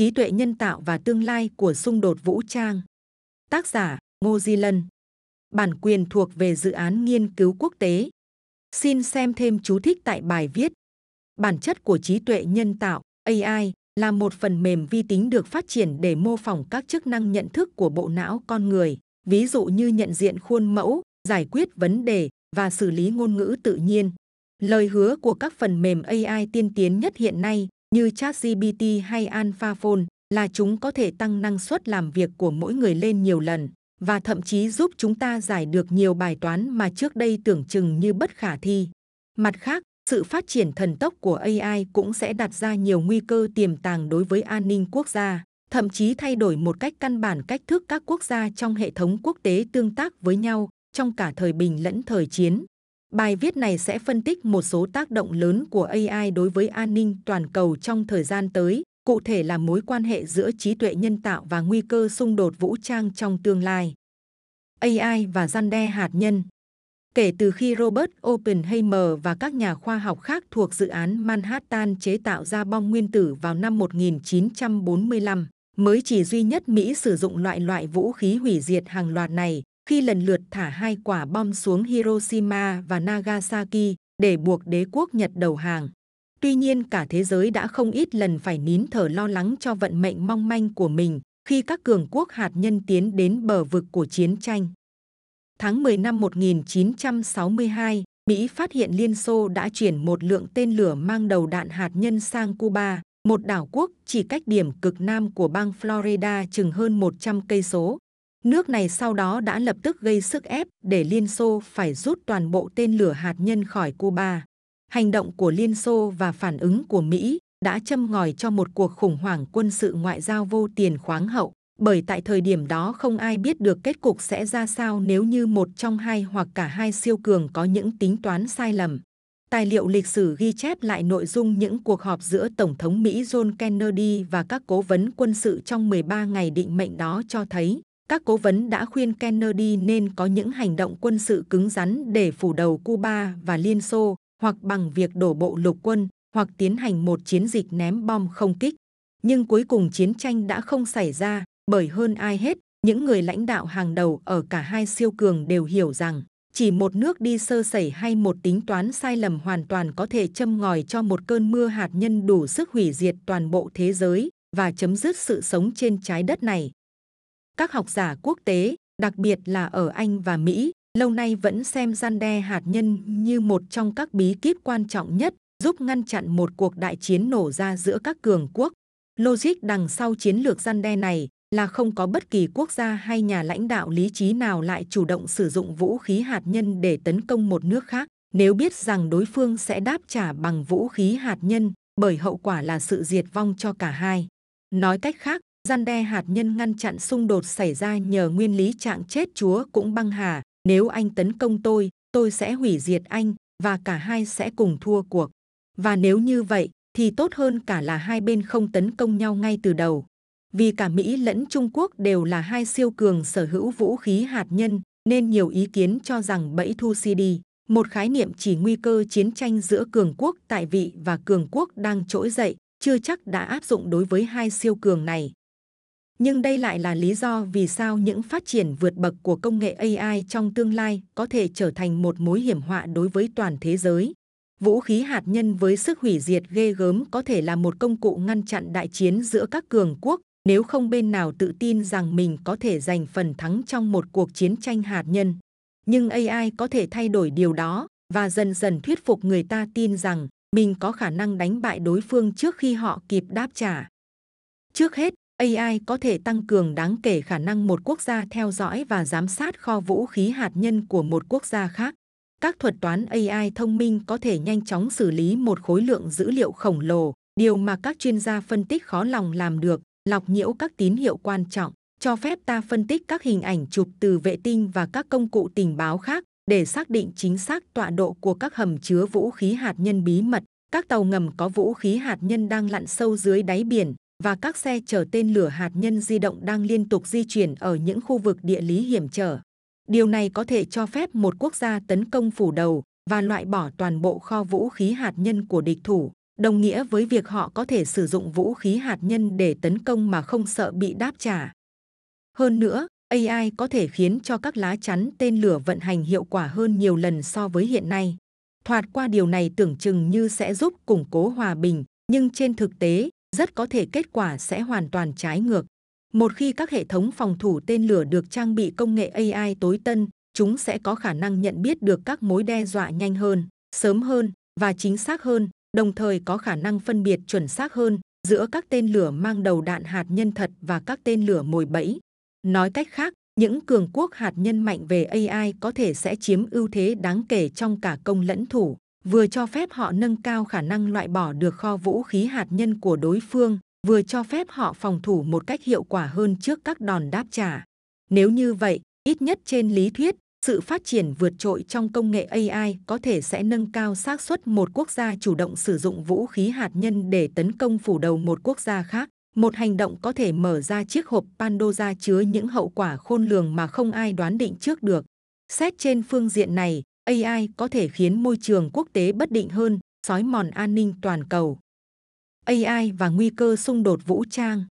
trí tuệ nhân tạo và tương lai của xung đột vũ trang. Tác giả Ngô Di Lân. Bản quyền thuộc về dự án nghiên cứu quốc tế. Xin xem thêm chú thích tại bài viết. Bản chất của trí tuệ nhân tạo AI là một phần mềm vi tính được phát triển để mô phỏng các chức năng nhận thức của bộ não con người, ví dụ như nhận diện khuôn mẫu, giải quyết vấn đề và xử lý ngôn ngữ tự nhiên. Lời hứa của các phần mềm AI tiên tiến nhất hiện nay như ChatGPT hay AlphaFold là chúng có thể tăng năng suất làm việc của mỗi người lên nhiều lần và thậm chí giúp chúng ta giải được nhiều bài toán mà trước đây tưởng chừng như bất khả thi. Mặt khác, sự phát triển thần tốc của AI cũng sẽ đặt ra nhiều nguy cơ tiềm tàng đối với an ninh quốc gia, thậm chí thay đổi một cách căn bản cách thức các quốc gia trong hệ thống quốc tế tương tác với nhau trong cả thời bình lẫn thời chiến. Bài viết này sẽ phân tích một số tác động lớn của AI đối với an ninh toàn cầu trong thời gian tới, cụ thể là mối quan hệ giữa trí tuệ nhân tạo và nguy cơ xung đột vũ trang trong tương lai. AI và gian đe hạt nhân Kể từ khi Robert Oppenheimer và các nhà khoa học khác thuộc dự án Manhattan chế tạo ra bom nguyên tử vào năm 1945, mới chỉ duy nhất Mỹ sử dụng loại loại vũ khí hủy diệt hàng loạt này khi lần lượt thả hai quả bom xuống Hiroshima và Nagasaki để buộc đế quốc Nhật đầu hàng. Tuy nhiên cả thế giới đã không ít lần phải nín thở lo lắng cho vận mệnh mong manh của mình khi các cường quốc hạt nhân tiến đến bờ vực của chiến tranh. Tháng 10 năm 1962, Mỹ phát hiện Liên Xô đã chuyển một lượng tên lửa mang đầu đạn hạt nhân sang Cuba, một đảo quốc chỉ cách điểm cực nam của bang Florida chừng hơn 100 cây số. Nước này sau đó đã lập tức gây sức ép để Liên Xô phải rút toàn bộ tên lửa hạt nhân khỏi Cuba. Hành động của Liên Xô và phản ứng của Mỹ đã châm ngòi cho một cuộc khủng hoảng quân sự ngoại giao vô tiền khoáng hậu, bởi tại thời điểm đó không ai biết được kết cục sẽ ra sao nếu như một trong hai hoặc cả hai siêu cường có những tính toán sai lầm. Tài liệu lịch sử ghi chép lại nội dung những cuộc họp giữa Tổng thống Mỹ John Kennedy và các cố vấn quân sự trong 13 ngày định mệnh đó cho thấy các cố vấn đã khuyên Kennedy nên có những hành động quân sự cứng rắn để phủ đầu Cuba và Liên Xô, hoặc bằng việc đổ bộ lục quân, hoặc tiến hành một chiến dịch ném bom không kích. Nhưng cuối cùng chiến tranh đã không xảy ra, bởi hơn ai hết, những người lãnh đạo hàng đầu ở cả hai siêu cường đều hiểu rằng chỉ một nước đi sơ sẩy hay một tính toán sai lầm hoàn toàn có thể châm ngòi cho một cơn mưa hạt nhân đủ sức hủy diệt toàn bộ thế giới và chấm dứt sự sống trên trái đất này các học giả quốc tế, đặc biệt là ở Anh và Mỹ, lâu nay vẫn xem gian đe hạt nhân như một trong các bí kíp quan trọng nhất giúp ngăn chặn một cuộc đại chiến nổ ra giữa các cường quốc. Logic đằng sau chiến lược gian đe này là không có bất kỳ quốc gia hay nhà lãnh đạo lý trí nào lại chủ động sử dụng vũ khí hạt nhân để tấn công một nước khác nếu biết rằng đối phương sẽ đáp trả bằng vũ khí hạt nhân bởi hậu quả là sự diệt vong cho cả hai. Nói cách khác, gian đe hạt nhân ngăn chặn xung đột xảy ra nhờ nguyên lý trạng chết chúa cũng băng hà. Nếu anh tấn công tôi, tôi sẽ hủy diệt anh và cả hai sẽ cùng thua cuộc. Và nếu như vậy, thì tốt hơn cả là hai bên không tấn công nhau ngay từ đầu. Vì cả Mỹ lẫn Trung Quốc đều là hai siêu cường sở hữu vũ khí hạt nhân, nên nhiều ý kiến cho rằng bẫy thu CD, một khái niệm chỉ nguy cơ chiến tranh giữa cường quốc tại vị và cường quốc đang trỗi dậy, chưa chắc đã áp dụng đối với hai siêu cường này. Nhưng đây lại là lý do vì sao những phát triển vượt bậc của công nghệ AI trong tương lai có thể trở thành một mối hiểm họa đối với toàn thế giới. Vũ khí hạt nhân với sức hủy diệt ghê gớm có thể là một công cụ ngăn chặn đại chiến giữa các cường quốc nếu không bên nào tự tin rằng mình có thể giành phần thắng trong một cuộc chiến tranh hạt nhân. Nhưng AI có thể thay đổi điều đó và dần dần thuyết phục người ta tin rằng mình có khả năng đánh bại đối phương trước khi họ kịp đáp trả. Trước hết, AI có thể tăng cường đáng kể khả năng một quốc gia theo dõi và giám sát kho vũ khí hạt nhân của một quốc gia khác. Các thuật toán AI thông minh có thể nhanh chóng xử lý một khối lượng dữ liệu khổng lồ, điều mà các chuyên gia phân tích khó lòng làm được, lọc nhiễu các tín hiệu quan trọng, cho phép ta phân tích các hình ảnh chụp từ vệ tinh và các công cụ tình báo khác để xác định chính xác tọa độ của các hầm chứa vũ khí hạt nhân bí mật, các tàu ngầm có vũ khí hạt nhân đang lặn sâu dưới đáy biển, và các xe chở tên lửa hạt nhân di động đang liên tục di chuyển ở những khu vực địa lý hiểm trở. Điều này có thể cho phép một quốc gia tấn công phủ đầu và loại bỏ toàn bộ kho vũ khí hạt nhân của địch thủ, đồng nghĩa với việc họ có thể sử dụng vũ khí hạt nhân để tấn công mà không sợ bị đáp trả. Hơn nữa, AI có thể khiến cho các lá chắn tên lửa vận hành hiệu quả hơn nhiều lần so với hiện nay. Thoạt qua điều này tưởng chừng như sẽ giúp củng cố hòa bình, nhưng trên thực tế, rất có thể kết quả sẽ hoàn toàn trái ngược. Một khi các hệ thống phòng thủ tên lửa được trang bị công nghệ AI tối tân, chúng sẽ có khả năng nhận biết được các mối đe dọa nhanh hơn, sớm hơn và chính xác hơn, đồng thời có khả năng phân biệt chuẩn xác hơn giữa các tên lửa mang đầu đạn hạt nhân thật và các tên lửa mồi bẫy. Nói cách khác, những cường quốc hạt nhân mạnh về AI có thể sẽ chiếm ưu thế đáng kể trong cả công lẫn thủ, vừa cho phép họ nâng cao khả năng loại bỏ được kho vũ khí hạt nhân của đối phương, vừa cho phép họ phòng thủ một cách hiệu quả hơn trước các đòn đáp trả. Nếu như vậy, ít nhất trên lý thuyết, sự phát triển vượt trội trong công nghệ AI có thể sẽ nâng cao xác suất một quốc gia chủ động sử dụng vũ khí hạt nhân để tấn công phủ đầu một quốc gia khác. Một hành động có thể mở ra chiếc hộp Pandora chứa những hậu quả khôn lường mà không ai đoán định trước được. Xét trên phương diện này, AI có thể khiến môi trường quốc tế bất định hơn, sói mòn an ninh toàn cầu. AI và nguy cơ xung đột vũ trang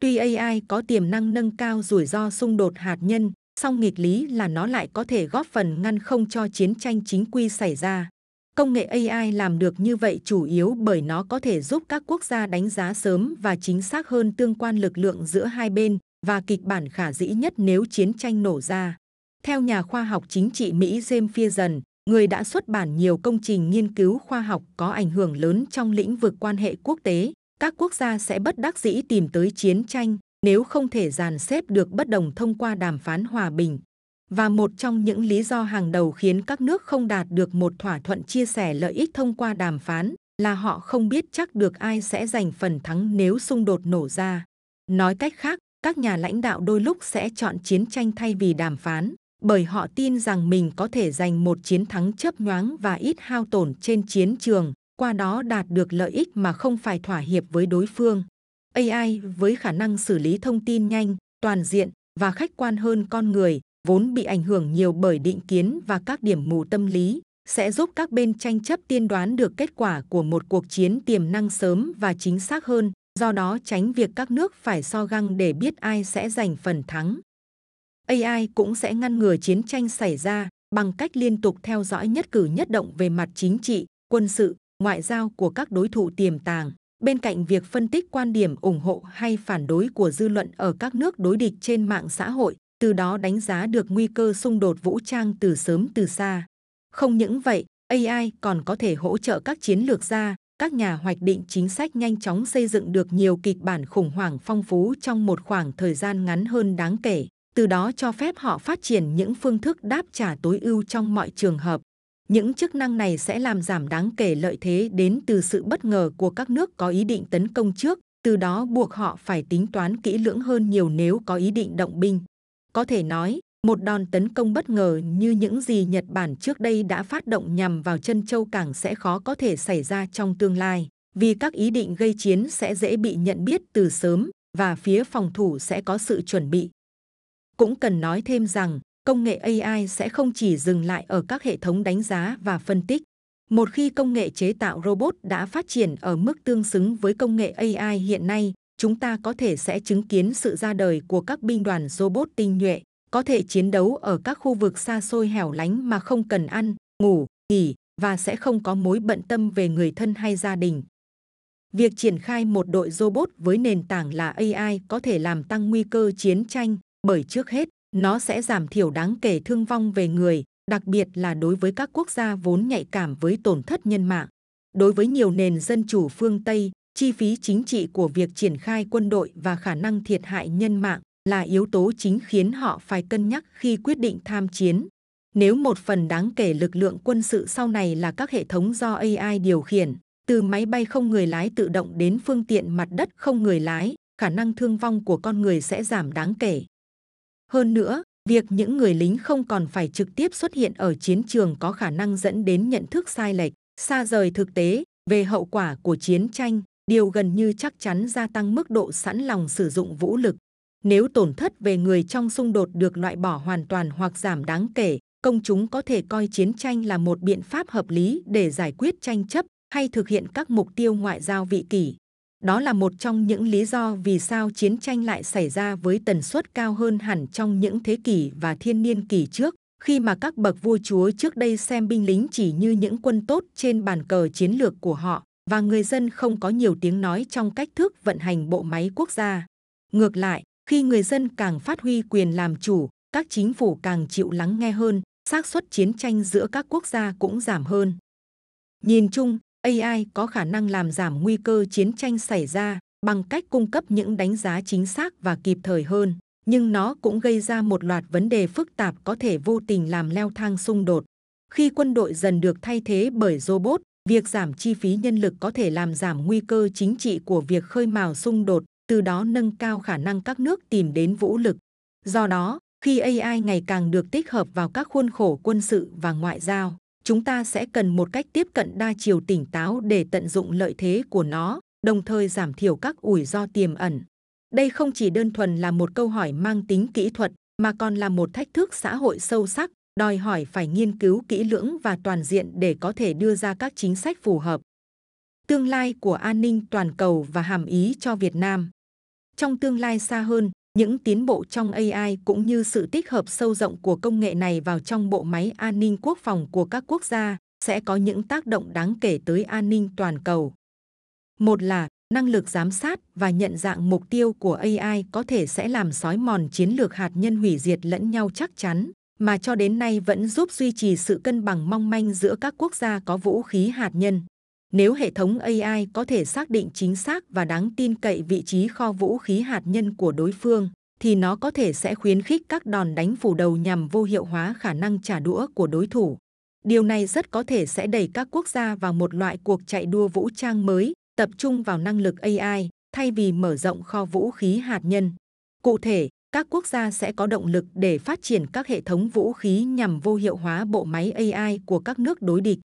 Tuy AI có tiềm năng nâng cao rủi ro xung đột hạt nhân, song nghịch lý là nó lại có thể góp phần ngăn không cho chiến tranh chính quy xảy ra. Công nghệ AI làm được như vậy chủ yếu bởi nó có thể giúp các quốc gia đánh giá sớm và chính xác hơn tương quan lực lượng giữa hai bên và kịch bản khả dĩ nhất nếu chiến tranh nổ ra. Theo nhà khoa học chính trị Mỹ James Pearson, người đã xuất bản nhiều công trình nghiên cứu khoa học có ảnh hưởng lớn trong lĩnh vực quan hệ quốc tế, các quốc gia sẽ bất đắc dĩ tìm tới chiến tranh nếu không thể dàn xếp được bất đồng thông qua đàm phán hòa bình. Và một trong những lý do hàng đầu khiến các nước không đạt được một thỏa thuận chia sẻ lợi ích thông qua đàm phán là họ không biết chắc được ai sẽ giành phần thắng nếu xung đột nổ ra. Nói cách khác, các nhà lãnh đạo đôi lúc sẽ chọn chiến tranh thay vì đàm phán, bởi họ tin rằng mình có thể giành một chiến thắng chấp nhoáng và ít hao tổn trên chiến trường, qua đó đạt được lợi ích mà không phải thỏa hiệp với đối phương. AI với khả năng xử lý thông tin nhanh, toàn diện và khách quan hơn con người, vốn bị ảnh hưởng nhiều bởi định kiến và các điểm mù tâm lý, sẽ giúp các bên tranh chấp tiên đoán được kết quả của một cuộc chiến tiềm năng sớm và chính xác hơn, do đó tránh việc các nước phải so găng để biết ai sẽ giành phần thắng. AI cũng sẽ ngăn ngừa chiến tranh xảy ra bằng cách liên tục theo dõi nhất cử nhất động về mặt chính trị, quân sự, ngoại giao của các đối thủ tiềm tàng. Bên cạnh việc phân tích quan điểm ủng hộ hay phản đối của dư luận ở các nước đối địch trên mạng xã hội, từ đó đánh giá được nguy cơ xung đột vũ trang từ sớm từ xa. Không những vậy, AI còn có thể hỗ trợ các chiến lược gia, các nhà hoạch định chính sách nhanh chóng xây dựng được nhiều kịch bản khủng hoảng phong phú trong một khoảng thời gian ngắn hơn đáng kể, từ đó cho phép họ phát triển những phương thức đáp trả tối ưu trong mọi trường hợp. Những chức năng này sẽ làm giảm đáng kể lợi thế đến từ sự bất ngờ của các nước có ý định tấn công trước, từ đó buộc họ phải tính toán kỹ lưỡng hơn nhiều nếu có ý định động binh. Có thể nói, một đòn tấn công bất ngờ như những gì Nhật Bản trước đây đã phát động nhằm vào chân châu cảng sẽ khó có thể xảy ra trong tương lai, vì các ý định gây chiến sẽ dễ bị nhận biết từ sớm và phía phòng thủ sẽ có sự chuẩn bị. Cũng cần nói thêm rằng, công nghệ AI sẽ không chỉ dừng lại ở các hệ thống đánh giá và phân tích. Một khi công nghệ chế tạo robot đã phát triển ở mức tương xứng với công nghệ AI hiện nay, chúng ta có thể sẽ chứng kiến sự ra đời của các binh đoàn robot tinh nhuệ, có thể chiến đấu ở các khu vực xa xôi hẻo lánh mà không cần ăn, ngủ, nghỉ và sẽ không có mối bận tâm về người thân hay gia đình. Việc triển khai một đội robot với nền tảng là AI có thể làm tăng nguy cơ chiến tranh, bởi trước hết, nó sẽ giảm thiểu đáng kể thương vong về người, đặc biệt là đối với các quốc gia vốn nhạy cảm với tổn thất nhân mạng. Đối với nhiều nền dân chủ phương Tây, chi phí chính trị của việc triển khai quân đội và khả năng thiệt hại nhân mạng là yếu tố chính khiến họ phải cân nhắc khi quyết định tham chiến. Nếu một phần đáng kể lực lượng quân sự sau này là các hệ thống do AI điều khiển, từ máy bay không người lái tự động đến phương tiện mặt đất không người lái, khả năng thương vong của con người sẽ giảm đáng kể. Hơn nữa, việc những người lính không còn phải trực tiếp xuất hiện ở chiến trường có khả năng dẫn đến nhận thức sai lệch, xa rời thực tế về hậu quả của chiến tranh, điều gần như chắc chắn gia tăng mức độ sẵn lòng sử dụng vũ lực. Nếu tổn thất về người trong xung đột được loại bỏ hoàn toàn hoặc giảm đáng kể, công chúng có thể coi chiến tranh là một biện pháp hợp lý để giải quyết tranh chấp, hay thực hiện các mục tiêu ngoại giao vị kỷ. Đó là một trong những lý do vì sao chiến tranh lại xảy ra với tần suất cao hơn hẳn trong những thế kỷ và thiên niên kỷ trước, khi mà các bậc vua chúa trước đây xem binh lính chỉ như những quân tốt trên bàn cờ chiến lược của họ và người dân không có nhiều tiếng nói trong cách thức vận hành bộ máy quốc gia. Ngược lại, khi người dân càng phát huy quyền làm chủ, các chính phủ càng chịu lắng nghe hơn, xác suất chiến tranh giữa các quốc gia cũng giảm hơn. Nhìn chung, AI có khả năng làm giảm nguy cơ chiến tranh xảy ra bằng cách cung cấp những đánh giá chính xác và kịp thời hơn, nhưng nó cũng gây ra một loạt vấn đề phức tạp có thể vô tình làm leo thang xung đột. Khi quân đội dần được thay thế bởi robot, việc giảm chi phí nhân lực có thể làm giảm nguy cơ chính trị của việc khơi mào xung đột, từ đó nâng cao khả năng các nước tìm đến vũ lực. Do đó, khi AI ngày càng được tích hợp vào các khuôn khổ quân sự và ngoại giao, chúng ta sẽ cần một cách tiếp cận đa chiều tỉnh táo để tận dụng lợi thế của nó, đồng thời giảm thiểu các ủi ro tiềm ẩn. Đây không chỉ đơn thuần là một câu hỏi mang tính kỹ thuật, mà còn là một thách thức xã hội sâu sắc, đòi hỏi phải nghiên cứu kỹ lưỡng và toàn diện để có thể đưa ra các chính sách phù hợp. Tương lai của an ninh toàn cầu và hàm ý cho Việt Nam Trong tương lai xa hơn, những tiến bộ trong AI cũng như sự tích hợp sâu rộng của công nghệ này vào trong bộ máy an ninh quốc phòng của các quốc gia sẽ có những tác động đáng kể tới an ninh toàn cầu. Một là năng lực giám sát và nhận dạng mục tiêu của AI có thể sẽ làm sói mòn chiến lược hạt nhân hủy diệt lẫn nhau chắc chắn, mà cho đến nay vẫn giúp duy trì sự cân bằng mong manh giữa các quốc gia có vũ khí hạt nhân. Nếu hệ thống AI có thể xác định chính xác và đáng tin cậy vị trí kho vũ khí hạt nhân của đối phương, thì nó có thể sẽ khuyến khích các đòn đánh phủ đầu nhằm vô hiệu hóa khả năng trả đũa của đối thủ. Điều này rất có thể sẽ đẩy các quốc gia vào một loại cuộc chạy đua vũ trang mới, tập trung vào năng lực AI thay vì mở rộng kho vũ khí hạt nhân. Cụ thể, các quốc gia sẽ có động lực để phát triển các hệ thống vũ khí nhằm vô hiệu hóa bộ máy AI của các nước đối địch.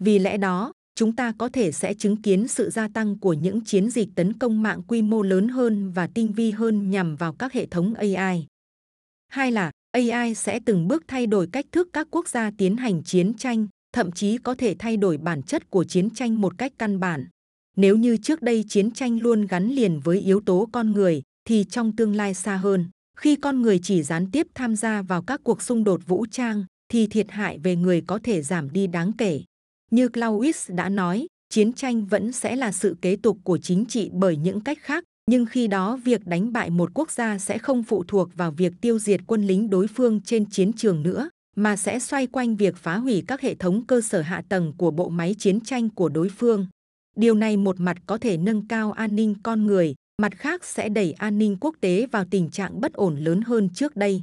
Vì lẽ đó, chúng ta có thể sẽ chứng kiến sự gia tăng của những chiến dịch tấn công mạng quy mô lớn hơn và tinh vi hơn nhằm vào các hệ thống AI. Hai là AI sẽ từng bước thay đổi cách thức các quốc gia tiến hành chiến tranh, thậm chí có thể thay đổi bản chất của chiến tranh một cách căn bản. Nếu như trước đây chiến tranh luôn gắn liền với yếu tố con người, thì trong tương lai xa hơn, khi con người chỉ gián tiếp tham gia vào các cuộc xung đột vũ trang, thì thiệt hại về người có thể giảm đi đáng kể. Như Clausewitz đã nói, chiến tranh vẫn sẽ là sự kế tục của chính trị bởi những cách khác, nhưng khi đó việc đánh bại một quốc gia sẽ không phụ thuộc vào việc tiêu diệt quân lính đối phương trên chiến trường nữa, mà sẽ xoay quanh việc phá hủy các hệ thống cơ sở hạ tầng của bộ máy chiến tranh của đối phương. Điều này một mặt có thể nâng cao an ninh con người, mặt khác sẽ đẩy an ninh quốc tế vào tình trạng bất ổn lớn hơn trước đây.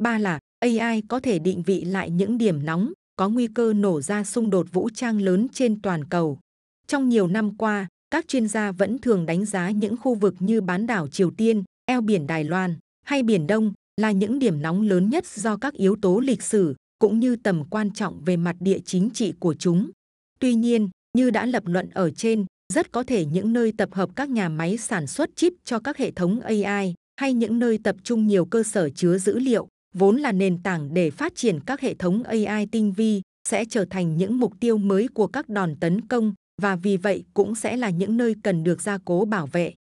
Ba là AI có thể định vị lại những điểm nóng, có nguy cơ nổ ra xung đột vũ trang lớn trên toàn cầu. Trong nhiều năm qua, các chuyên gia vẫn thường đánh giá những khu vực như bán đảo Triều Tiên, eo biển Đài Loan hay Biển Đông là những điểm nóng lớn nhất do các yếu tố lịch sử cũng như tầm quan trọng về mặt địa chính trị của chúng. Tuy nhiên, như đã lập luận ở trên, rất có thể những nơi tập hợp các nhà máy sản xuất chip cho các hệ thống AI hay những nơi tập trung nhiều cơ sở chứa dữ liệu vốn là nền tảng để phát triển các hệ thống AI tinh vi, sẽ trở thành những mục tiêu mới của các đòn tấn công và vì vậy cũng sẽ là những nơi cần được gia cố bảo vệ.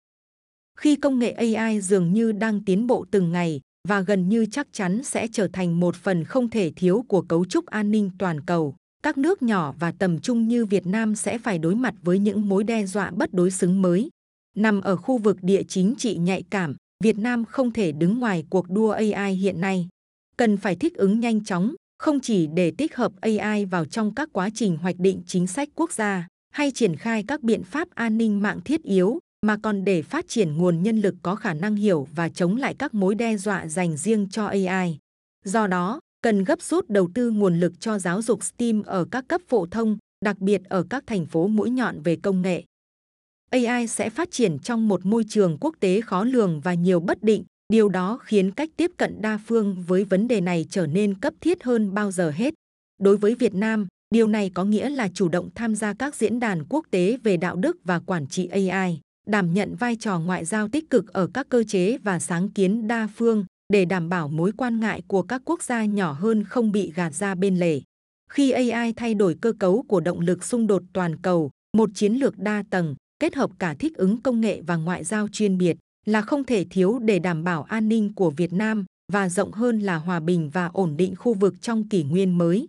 Khi công nghệ AI dường như đang tiến bộ từng ngày và gần như chắc chắn sẽ trở thành một phần không thể thiếu của cấu trúc an ninh toàn cầu, các nước nhỏ và tầm trung như Việt Nam sẽ phải đối mặt với những mối đe dọa bất đối xứng mới. Nằm ở khu vực địa chính trị nhạy cảm, Việt Nam không thể đứng ngoài cuộc đua AI hiện nay cần phải thích ứng nhanh chóng, không chỉ để tích hợp AI vào trong các quá trình hoạch định chính sách quốc gia hay triển khai các biện pháp an ninh mạng thiết yếu, mà còn để phát triển nguồn nhân lực có khả năng hiểu và chống lại các mối đe dọa dành riêng cho AI. Do đó, cần gấp rút đầu tư nguồn lực cho giáo dục STEAM ở các cấp phổ thông, đặc biệt ở các thành phố mũi nhọn về công nghệ. AI sẽ phát triển trong một môi trường quốc tế khó lường và nhiều bất định, Điều đó khiến cách tiếp cận đa phương với vấn đề này trở nên cấp thiết hơn bao giờ hết. Đối với Việt Nam, điều này có nghĩa là chủ động tham gia các diễn đàn quốc tế về đạo đức và quản trị AI, đảm nhận vai trò ngoại giao tích cực ở các cơ chế và sáng kiến đa phương để đảm bảo mối quan ngại của các quốc gia nhỏ hơn không bị gạt ra bên lề. Khi AI thay đổi cơ cấu của động lực xung đột toàn cầu, một chiến lược đa tầng, kết hợp cả thích ứng công nghệ và ngoại giao chuyên biệt là không thể thiếu để đảm bảo an ninh của Việt Nam và rộng hơn là hòa bình và ổn định khu vực trong kỷ nguyên mới.